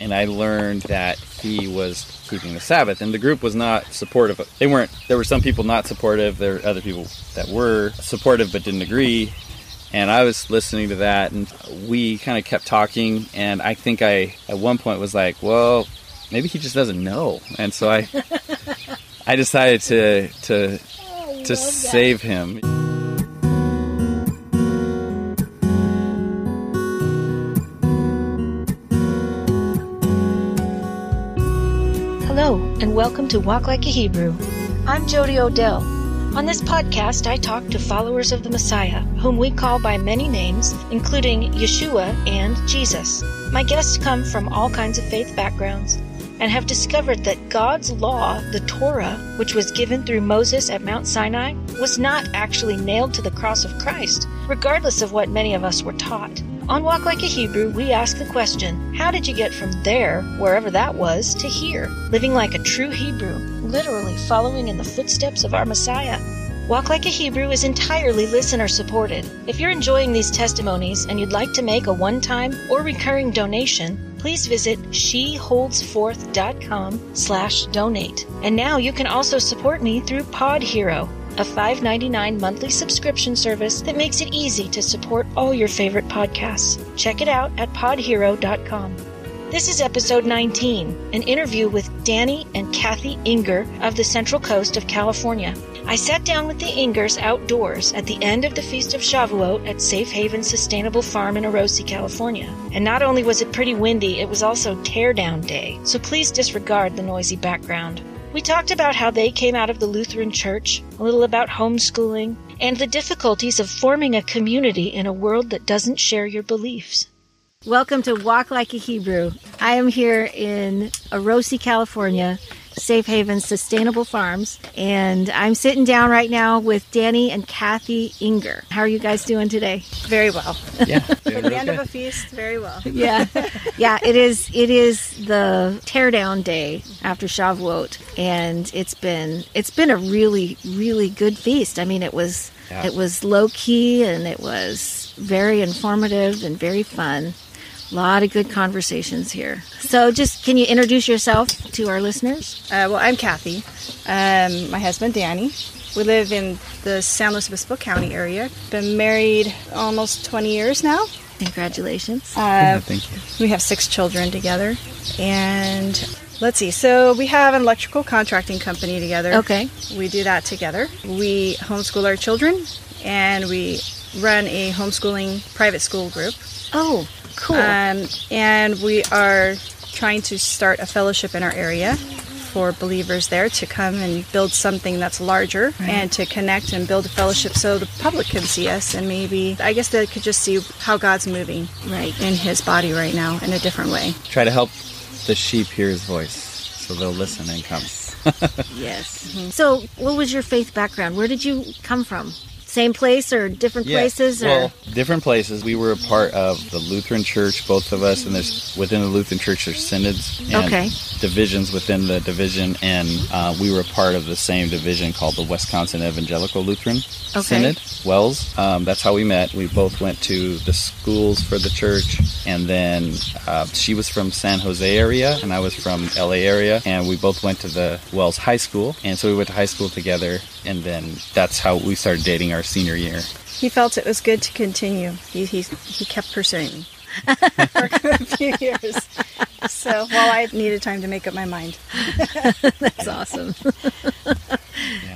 and I learned that he was keeping the Sabbath. And the group was not supportive. They weren't. There were some people not supportive. There were other people that were supportive but didn't agree. And I was listening to that, and we kind of kept talking. And I think I, at one point, was like, "Well, maybe he just doesn't know." And so I, I decided to to to save him. And welcome to Walk Like a Hebrew. I'm Jody Odell. On this podcast, I talk to followers of the Messiah, whom we call by many names, including Yeshua and Jesus. My guests come from all kinds of faith backgrounds and have discovered that God's law, the Torah, which was given through Moses at Mount Sinai, was not actually nailed to the cross of Christ, regardless of what many of us were taught. On Walk Like a Hebrew, we ask the question how did you get from there, wherever that was, to here, living like a true Hebrew, literally following in the footsteps of our Messiah? Walk Like a Hebrew is entirely listener supported. If you're enjoying these testimonies and you'd like to make a one time or recurring donation, please visit sheholdsforth.com slash donate. And now you can also support me through Pod Hero a $5.99 monthly subscription service that makes it easy to support all your favorite podcasts. Check it out at podhero.com. This is episode 19, an interview with Danny and Kathy Inger of the Central Coast of California. I sat down with the Ingers outdoors at the end of the Feast of Shavuot at Safe Haven Sustainable Farm in Orosi, California. And not only was it pretty windy, it was also teardown day, so please disregard the noisy background. We talked about how they came out of the Lutheran Church, a little about homeschooling, and the difficulties of forming a community in a world that doesn't share your beliefs. Welcome to Walk Like a Hebrew. I am here in Orosi, California, Safe Haven Sustainable Farms, and I'm sitting down right now with Danny and Kathy Inger. How are you guys doing today? Very well. Yeah, For the end of a feast, very well. Yeah, yeah. It is. It is the teardown day after Shavuot, and it's been it's been a really really good feast. I mean, it was Yeah. it was low key and it was very informative and very fun. A lot of good conversations here. So, just can you introduce yourself to our listeners? Uh, well, I'm Kathy. Um, my husband, Danny. We live in the San Luis Obispo County area. Been married almost 20 years now. Congratulations. Uh, thank you. we have six children together. And let's see, so we have an electrical contracting company together. Okay. We do that together. We homeschool our children and we run a homeschooling private school group. Oh, cool. Um, and we are trying to start a fellowship in our area for believers there to come and build something that's larger and to connect and build a fellowship so the public can see us and maybe I guess they could just see how God's moving Right. in his body right now in a different way. Try to help the sheep hear his voice, so they'll listen and come. yes. So, what was your faith background? Where did you come from? Same place or different Yeah, places? Or Well, different places. We were a part of the Lutheran Church, both of us, and there's within the Lutheran Church there's synods and Okay. divisions within the division, and uh, we were a part of the same division called the Wisconsin Evangelical Lutheran Synod, WELS. Um, that's how we met. We both went to the schools for the church, and then uh, she was from San Jose area, and I was from LA area, and we both went to the WELS High School, and so we went to high school together, and then that's how we started dating our senior year. He felt it was good to continue. He, he, he kept pursuing me for a few years. So while I needed time to make up my mind. That's awesome.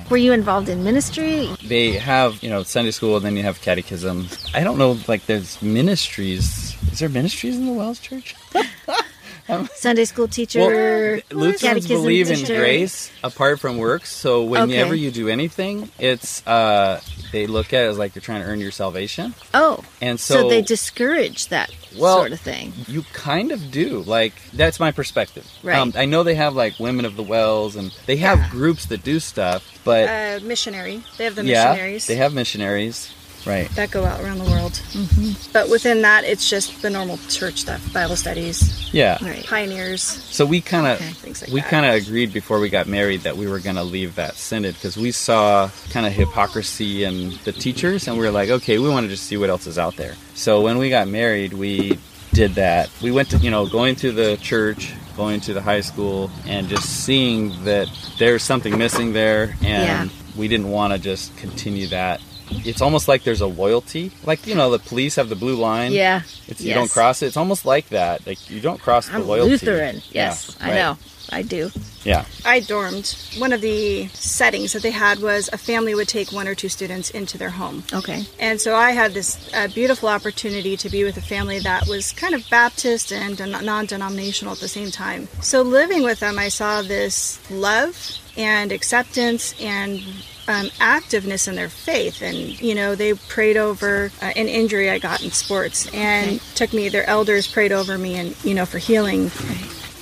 Were you involved in ministry? they have you know Sunday school, and then you have catechism. I don't know, like there's ministries. Is there ministries in the WELS Church? Sunday school teacher? Well, Lutherans believe in grace apart from works. So whenever Okay. you do anything, it's uh, they look at it as like you're trying to earn your salvation, Oh, and so, so, they discourage that Well, sort of thing. you kind of do. Like that's my perspective. Right. Um, I know they have like women of the wells, and they have Yeah. groups that do stuff, but Uh, missionary. They have the missionaries. yeah, missionaries. they have missionaries, right? that go out around the world. Mm-hmm. But within that, it's just the normal church stuff, Bible studies, Yeah. Right. pioneers. So we kind of Okay. Like we kind of agreed before we got married that we were going to leave that synod because we saw kind of hypocrisy in the teachers, and we were like, okay, we want to just see what else is out there. So when we got married, we did that. We went to, you know, going to the church, going to the high school, and just seeing that there's something missing there, and Yeah. we didn't want to just continue that. It's almost like there's a loyalty, like you know, the police have the blue line. Yeah. It's, you don't cross it. It's almost like that. Like you don't cross the I'm loyalty. Lutheran. Yes, Yeah, I know. I do. Yeah. I dormed. One of the settings that they had was a family would take one or two students into their home. Okay. And so I had this uh, beautiful opportunity to be with a family that was kind of Baptist and non denominational at the same time. So living with them, I saw this love and acceptance and um, activeness in their faith. And, you know, they prayed over uh, an injury I got in sports and took me, their elders prayed over me and, you know, for healing.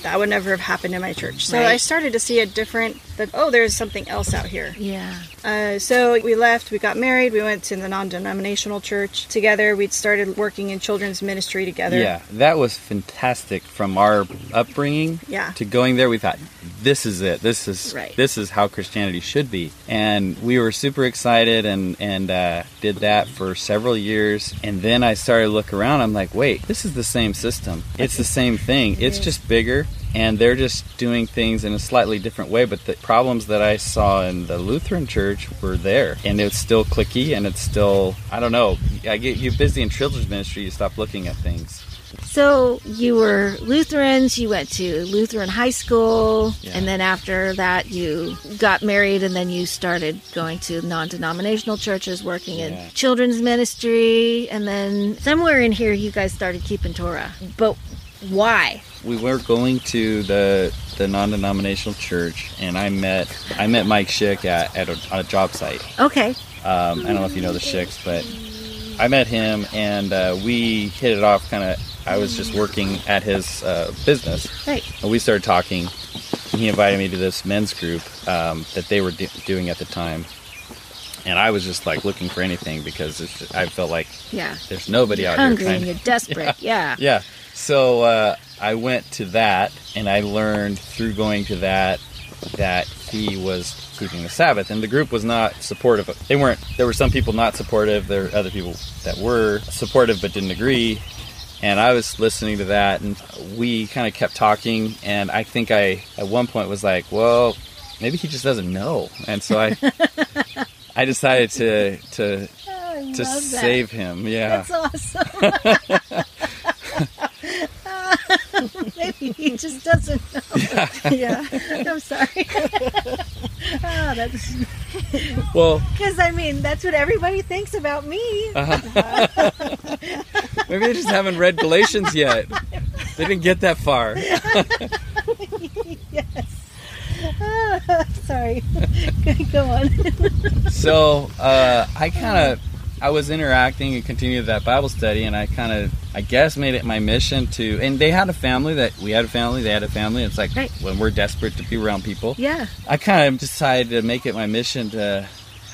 That would never have happened in my church. So Right. I started to see a different, that, oh, there's something else out here. Yeah. Uh, so we left, we got married, we went to the non denominational church together. We'd started working in children's ministry together. Yeah, that was fantastic from our upbringing Yeah. to going there. We thought this is it. This is Right. this is how Christianity should be, and we were super excited and and uh, did that for several years. And then I started to look around. I'm like, wait, this is the same system. It's the same thing. It's just bigger. And they're just doing things in a slightly different way, but the problems that I saw in the Lutheran church were there, and it's still clicky, and it's still I don't know. I get you busy in children's ministry, you stop looking at things. So you were Lutherans, you went to Lutheran high school, Yeah. and then after that you got married and then you started going to non-denominational churches, working Yeah. in children's ministry, and then somewhere in here you guys started keeping Torah. But why? we were going to the the non-denominational church and i met i met mike schick at, at a, on a job site Okay. um, i don't know if you know the schicks but i met him and uh, we hit it off kind of i was just working at his uh, business Right. and we started talking and he invited me to this men's group um, that they were do- doing at the time and i was just like looking for anything because just, i felt like Yeah. there's nobody out Hungry here and you're desperate. Yeah. yeah. So uh, I went to that, and I learned through going to that that he was keeping the Sabbath, and the group was not supportive. They weren't. There were some people not supportive. There were other people that were supportive but didn't agree. And I was listening to that, and we kind of kept talking. And I think I, at one point, was like, "Well, maybe he just doesn't know." And so I, I decided to to I to save him. Yeah. That's awesome. Maybe he just doesn't know. Yeah. I'm sorry. oh, that's Well, because I mean that's what everybody thinks about me. Uh, Maybe they just haven't read Galatians yet. They didn't get that far. Yes. Sorry. Go on. So uh, I kind of I was interacting and continued that Bible study, and I kind of I guess made it my mission to. And they had a family that we had a family. They had a family. It's like Right. when we're desperate to be around people. Yeah. I kind of decided to make it my mission to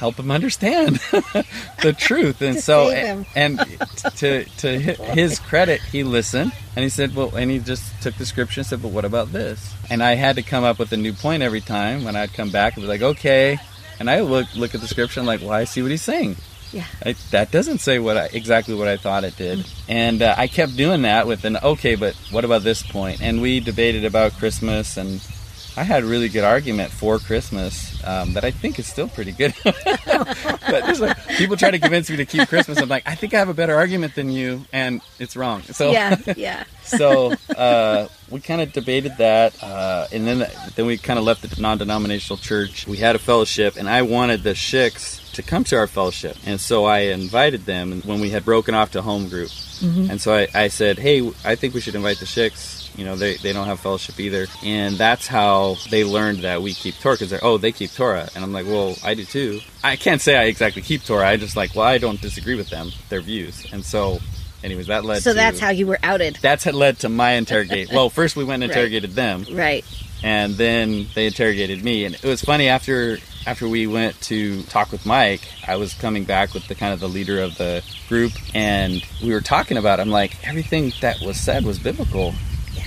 help him understand the truth, and so and to to his credit, he listened and he said, "Well," and he just took the scripture and said, "But what about this?" And I had to come up with a new point every time when I'd come back and be like, "Okay," and I look look at the scripture and like, "Well, I see what he's saying." Yeah. I, that doesn't say what I, exactly what I thought it did, and uh, I kept doing that with an okay, but what about this point? And we debated about Christmas, and I had a really good argument for Christmas um, that I think is still pretty good. but there's like, people try to convince me to keep Christmas. I'm like, I think I have a better argument than you, and it's wrong. So Yeah. Yeah. so uh, we kind of debated that, uh, and then then we kind of left the non-denominational church. We had a fellowship, and I wanted the Shicks to come to our fellowship, and so I invited them. And when we had broken off to home group, and so I, I said, "Hey, I think we should invite the Shicks." You know, they, they don't have fellowship either, and that's how they learned that we keep Torah. Because they're, oh, they keep Torah, and I'm like, well, I do too. I can't say I exactly keep Torah. I just like, well, I don't disagree with them, their views, and so, anyways, that led. So to, that's how you were outed. that's what led to my interrogate. Well, first we went and Right. interrogated them, Right. and then they interrogated me. And it was funny after after we went to talk with Mike, I was coming back with the kind of the leader of the group, and we were talking about. I'm like, everything that was said was biblical,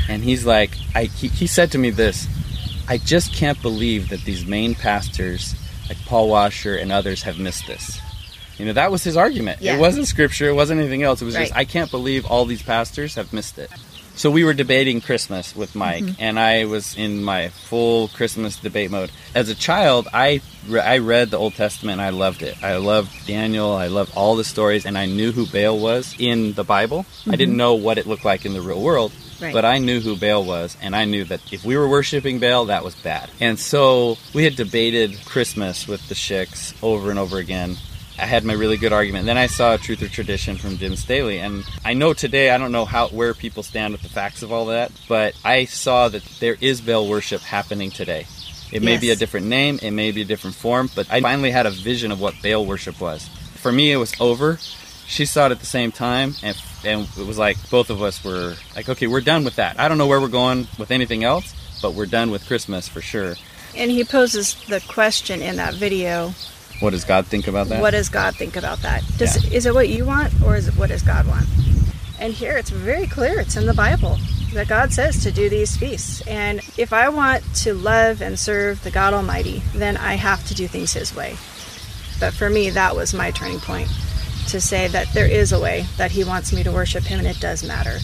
and he's like, I he, he said to me this, I just can't believe that these main pastors like Paul Washer and others have missed this. You know, that was his argument. Yeah. It wasn't scripture, it wasn't anything else. It was just, I can't believe all these pastors have missed it. So we were debating Christmas with Mike, Mm-hmm. and I was in my full Christmas debate mode. As a child, I, re- I read the Old Testament and I loved it. I loved Daniel, I loved all the stories, and I knew who Baal was in the Bible. I didn't know what it looked like in the real world, Mm-hmm. Right. but I knew who Baal was, and I knew that if we were worshiping Baal, that was bad. And so we had debated Christmas with the Shicks over and over again. I had my really good argument. Then I saw Truth or Tradition from Jim Staley, and I know today I don't know how where people stand with the facts of all that, but I saw that there is Baal worship happening today. It may be a different name, it may be a different form, but I finally had a vision of what Baal worship was. For me, it was over. She saw it at the same time, and and it was like both of us were like, okay, we're done with that. I don't know where we're going with anything else, but we're done with Christmas for sure. And he poses the question in that video What does God think about that? what does God think about that? Does, Is it what you want or is it what does God want? And here it's very clear, it's in the Bible that God says to do these feasts. And if I want to love and serve the God Almighty, then I have to do things His way. But for me, that was my turning point to say that there is a way that He wants me to worship Him and it does matter.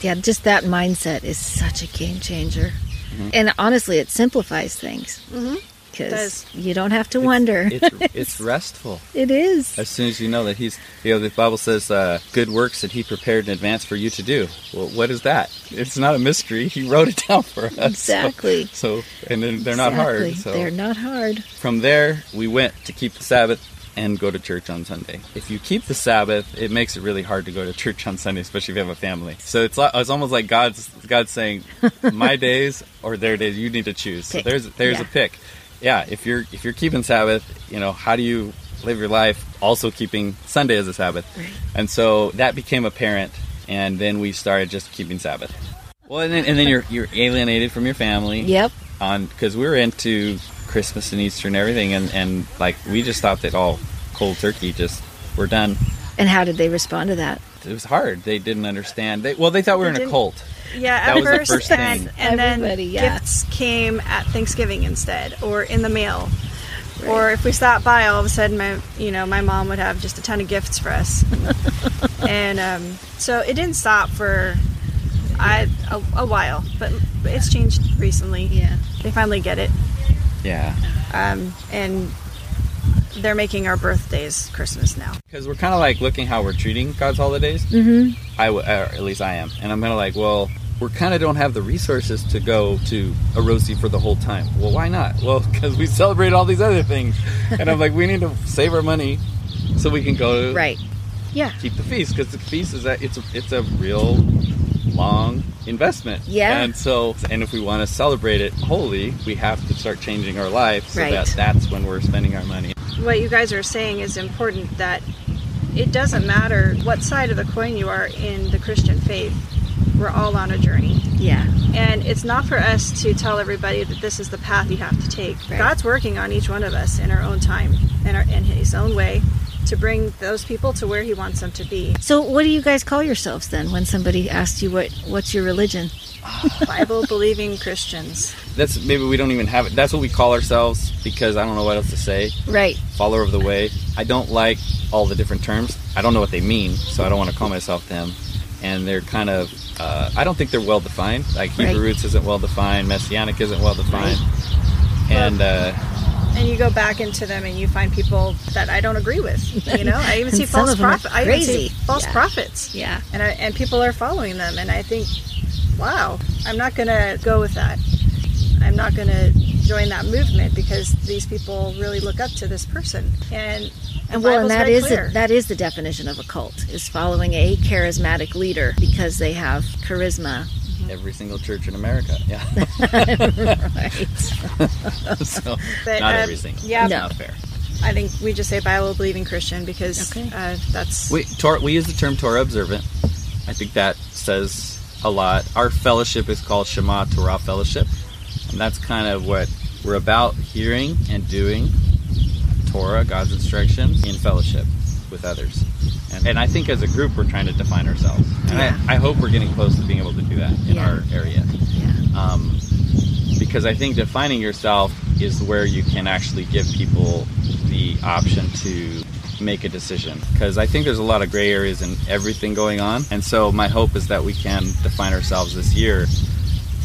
Yeah, just that mindset is such a game changer. Mm-hmm. And honestly, it simplifies things. It Because does. you don't have to wonder. It's, it's restful. it is. As soon as you know that He's, you know, the Bible says, uh, good works that He prepared in advance for you to do. Well, what is that? It's not a mystery. He wrote it down for us. Exactly. So, and then they're not hard. Exactly. So They're not hard. from there, we went to keep the Sabbath and go to church on Sunday. If you keep the Sabbath, it makes it really hard to go to church on Sunday, especially if you have a family. So it's it's almost like God's God's saying, my days or their days, you need to choose. So there's there's Yeah. a pick. Yeah, if you're if you're keeping Sabbath, you know how do you live your life also keeping Sunday as a Sabbath? Right. And so that became apparent, and then we started just keeping Sabbath. Well, and then, and then you're you're alienated from your family Yep. on because we were into Christmas and Easter and everything, and and like we just stopped it all cold turkey. Just we're done. And how did they respond to that? It was hard. They didn't understand. They well, they thought we were in They a didn't- cult. Yeah, That at was the first, first and, thing. and then yeah. gifts came at Thanksgiving instead, or in the mail, or if we stopped by, all of a sudden, my you know my mom would have just a ton of gifts for us, and um, so it didn't stop for I a, a while, but it's changed recently. Yeah. They finally get it, Yeah, um, and they're making our birthdays Christmas now. because we're kind of like looking how we're treating God's holidays. Mm-hmm. I w- or at least I am, and I'm kind of like, well, we kind of don't have the resources to go to Orosi for the whole time. Well, why not? Well, because we celebrate all these other things, and I'm like, we need to save our money so we can go to Right. Yeah. keep the feast because the feast is that it's a, it's a real long investment. Yeah. And so, and if we want to celebrate it wholly, we have to start changing our life so Right. that that's when we're spending our money. What you guys are saying is important that it doesn't matter what side of the coin you are in the Christian faith. We're all on a journey. Yeah. And it's not for us to tell everybody that this is the path you have to take. Right. God's working on each one of us in our own time and our, in His own way to bring those people to where He wants them to be. So, what do you guys call yourselves then when somebody asks you what what's your religion? Bible believing Christians. That's maybe we don't even have it. That's what we call ourselves because I don't know what else to say. Right. Follower of the way. I don't like all the different terms. I don't know what they mean, so I don't want to call myself them. And they're kind of, uh, I don't think they're well defined. Like Hebrew Right. roots isn't well defined, Messianic isn't well defined. And uh, And you go back into them and you find people that I don't agree with. You know, I even see false of them prophets. I even see crazy. false Yeah. prophets. Yeah. and I, and people are following them and i think wow i'm not going to go with that i'm not going to join that movement because these people really look up to this person and And well, and Bible's that very is clear. the, that is the definition of a cult is following a charismatic leader because they have charisma. every single church in America. Yeah. Right. so, But, not uh, every single. yeah. That's No. not fair. i think we just say bible believing christian because Okay. uh, that's We, Tor- we use the term Torah observant. I think that says a lot. Our fellowship is called Shema Torah Fellowship, and that's kind of what we're about hearing and doing Torah, God's instruction, in fellowship with others. And, and I think as a group, we're trying to define ourselves. And Yeah. I, I hope we're getting close to being able to do that in Yeah. our area. Yeah. Um, because I think defining yourself is where you can actually give people the option to make a decision because I think there's a lot of gray areas in everything going on. And so my hope is that we can define ourselves this year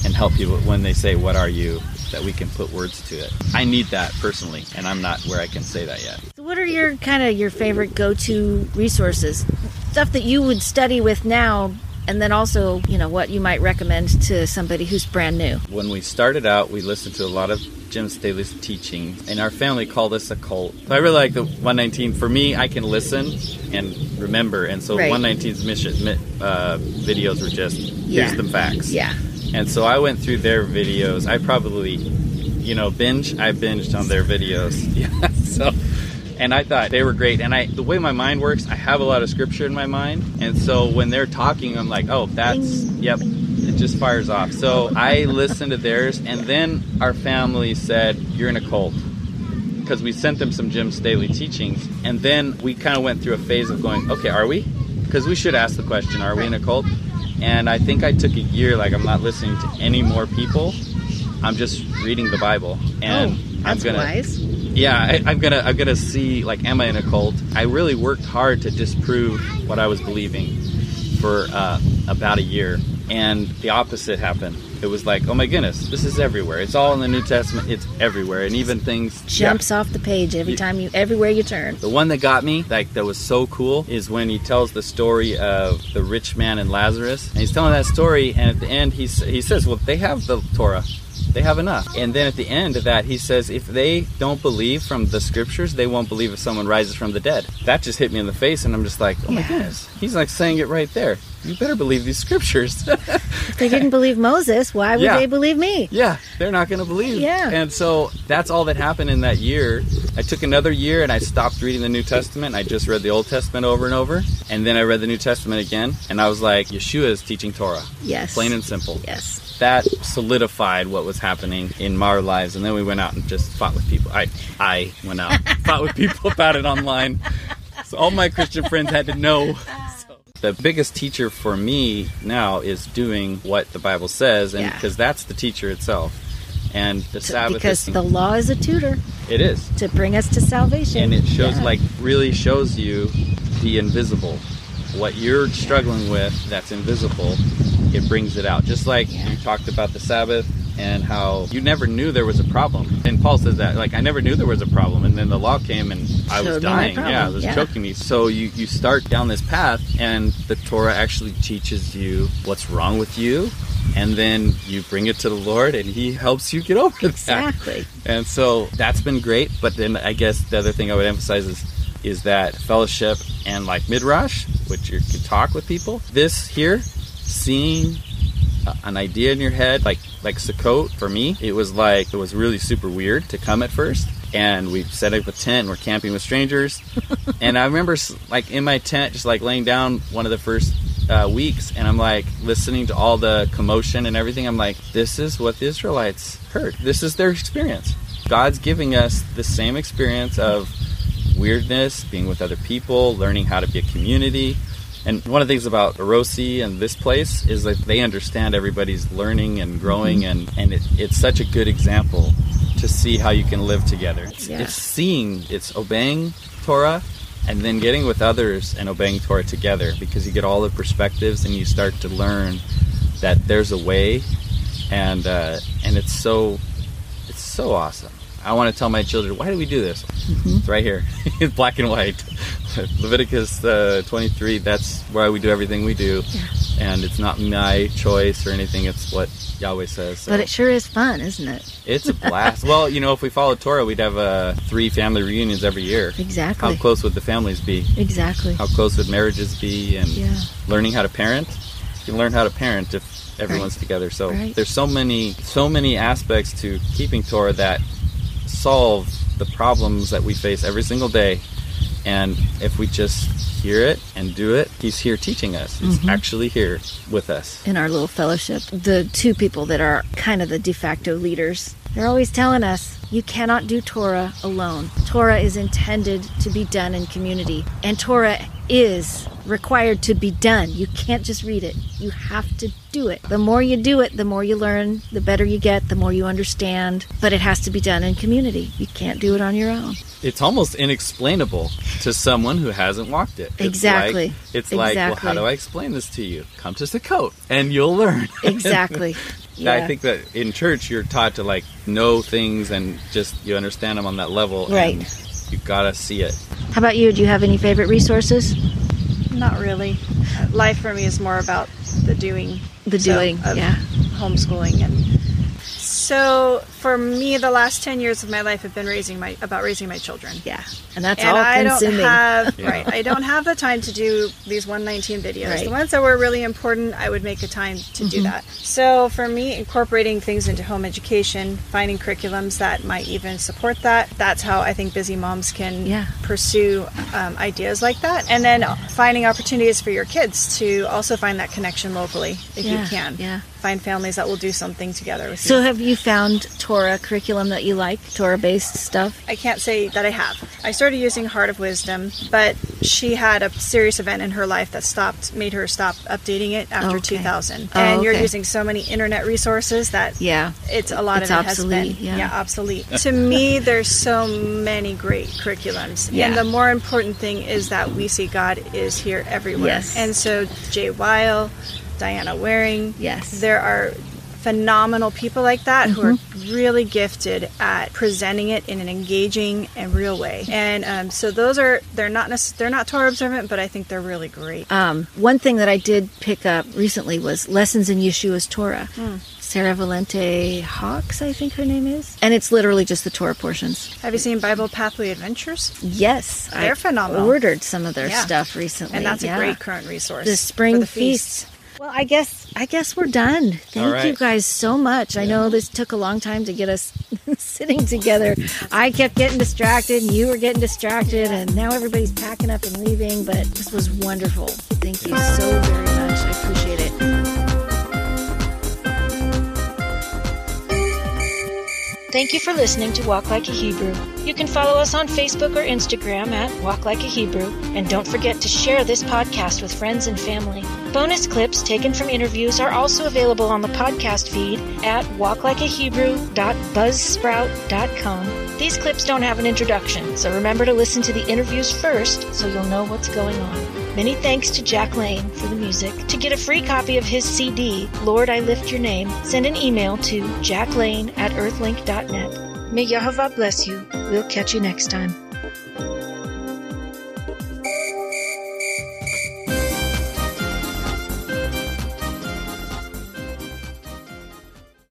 and help people when they say, What are you? that we can put words to it. I need that personally, and I'm not where I can say that yet. So what are your kind of your favorite go-to resources? Stuff that you would study with now and then also, you know, what you might recommend to somebody who's brand new. When we started out, we listened to a lot of Jim Staley's teaching, and our family called us a cult. So I really like the 119. For me, I can listen and remember, and so Right. 119 Ministries uh, videos were just here's the facts. Yeah. And so I went through their videos. I probably, you know, binge. I binged on their videos. Yeah. So, and I thought they were great. And I, the way my mind works, I have a lot of scripture in my mind. And so when they're talking, I'm like, oh, that's yep. It just fires off. So I listened to theirs, and then our family said, "You're in a cult." Because we sent them some Jim Staley teachings, and then we kind of went through a phase of going, "Okay, are we?" Because we should ask the question, "Are we in a cult?" And I think I took a year, like I'm not listening to any more people. I'm just reading the Bible, and oh, I'm gonna, wise. yeah, I, I'm gonna, I'm gonna see, like, am I in a cult? I really worked hard to disprove what I was believing for uh, about a year, and the opposite happened. It was like, oh my goodness, this is everywhere. It's all in the New Testament. It's everywhere, and even things Jumps off the page every time you everywhere you turn. the one that got me, like that was so cool, is when he tells the story of the rich man and Lazarus. And he's telling that story, and at the end, he, he says, Well, they have the Torah. They have enough. And then at the end of that, he says, If they don't believe from the scriptures, they won't believe if someone rises from the dead. That just hit me in the face, and I'm just like, Oh my Yeah. goodness. He's like saying it right there. You better believe these scriptures. If they didn't believe Moses, why would Yeah. they believe me? Yeah, they're not going to believe. Yeah. And so that's all that happened in that year. I took another year and I stopped reading the New Testament. I just read the Old Testament over and over. And then I read the New Testament again. And I was like, Yeshua is teaching Torah. Yes. Plain and simple. Yes. That solidified what was happening in our lives. And then we went out and just fought with people. I, I went out, fought with people about it online. So all my Christian friends had to know. So the biggest teacher for me now is doing what the Bible says, and Yeah. because that's the teacher itself. And the Sabbath because the law is a tutor it is, to bring us to salvation. and it shows Yeah. like really shows you the invisible, what you're struggling with that's invisible. It brings it out, just like Yeah. you talked about the Sabbath and how you never knew there was a problem. And Paul says that, like I never knew there was a problem, and then the law came and I was Showed dying. Yeah, it was yeah. choking me. So you you start down this path, and the Torah actually teaches you what's wrong with you. And then you bring it to the Lord, and He helps you get over that. Exactly. And so that's been great. But then I guess the other thing I would emphasize is is that fellowship and like midrash, which you can talk with people. This here, seeing an idea in your head, like like Sukkot for me, it was like it was really super weird to come at first. And we set up a tent. We're camping with strangers, and I remember like in my tent, just like laying down one of the first uh, weeks, and I'm like listening to all the commotion and everything. I'm like, this is what the Israelites heard. This is their experience. God's giving us the same experience of weirdness, being with other people, learning how to be a community. And one of the things about Orosi and this place is that they understand everybody's learning and growing, and, and it, it's such a good example to see how you can live together. It's, Yeah. it's seeing, it's obeying Torah, and then getting with others and obeying Torah together because you get all the perspectives and you start to learn that there's a way, and uh, and it's so it's so awesome. I want to tell my children, why do we do this? It's right here. it's black and white. Leviticus uh, 23, that's why we do everything we do. And it's not my choice or anything, it's what Yahweh says. So But it sure is fun, isn't it? it's a blast. well, you know, if we followed Torah, we'd have uh, three family reunions every year. Exactly. How close would the families be? Exactly. How close would marriages be? And Yeah. learning how to parent. You can learn how to parent if everyone's together. So Right. there's so many, so many aspects to keeping Torah that solve the problems that we face every single day. And if we just hear it and do it, He's here teaching us. He's Mm-hmm. actually here with us. in our little fellowship. The two people that are kind of the de facto leaders, they're always telling us you cannot do Torah alone. Torah is intended to be done in community, and Torah is required to be done. You can't just read it. You have to do it. The more you do it, the more you learn, the better you get, the more you understand. But it has to be done in community. You can't do it on your own. It's almost inexplainable to someone who hasn't walked it. It's Exactly. Like, it's like, well, how do I explain this to you? Come to Sukkot and you'll learn. Exactly. I think that in church you're taught to like know things and just you understand them on that level. Right. And you gotta see it. How about you? Do you have any favorite resources? Not really. Life for me is more about the doing. The so, doing, of yeah. Homeschooling and so for me, the last ten years of my life have been raising my about raising my children. Yeah. And that's and all I don't consuming. have Yeah. right. I don't have the time to do these 119 videos. Right. The ones that were really important, I would make a time to Mm-hmm. do that. So for me, incorporating things into home education, finding curriculums that might even support that. That's how I think busy moms can Yeah. pursue um, ideas like that, and then finding opportunities for your kids to also find that connection locally if Yeah, you can. yeah. Find families that will do something together with So you. have you found Torah curriculum that you like? Torah based stuff? I can't say that I have. I started using Heart of Wisdom, but she had a serious event in her life that stopped, made her stop updating it after Okay. 2000. Oh, and you're using so many internet resources that Yeah. it's a lot It's of it obsolete, has been yeah. obsolete. to me, there's so many great curriculums, Yeah. and the more important thing is that we see God is here everywhere. Yes. And so Jay Wile, Diana Waring, Yes. there are phenomenal people like that who are Mm-hmm. really gifted at presenting it in an engaging and real way. And um, so those are they're not necess- they're not Torah observant, but I think they're really great. Um, one thing that I did pick up recently was Lessons in Yeshua's Torah. Hmm. Sarah Valente Hawks, I think her name is. And it's literally just the Torah portions. Have you seen Bible Pathway Adventures? Yes. They're I phenomenal. ordered some of their Yeah. stuff recently. And that's yeah. a great current resource. the spring the feasts. Well, I guess I guess we're done. Thank All right. you guys so much. I know this took a long time to get us sitting together. I kept getting distracted, and you were getting distracted, and now everybody's packing up and leaving. But this was wonderful. Thank you so very much. I appreciate it. Thank you for listening to Walk Like a Hebrew. You can follow us on Facebook or Instagram at Walk Like a Hebrew, and don't forget to share this podcast with friends and family. Bonus clips taken from interviews are also available on the podcast feed at walklikeahebrew.buzzsprout.com. These clips don't have an introduction, so remember to listen to the interviews first so you'll know what's going on. Many thanks to Jack Lane for the music. To get a free copy of his CD, Lord I Lift Your Name, send an email to jacklane at earthlink.net. May Yehovah bless you. We'll catch you next time.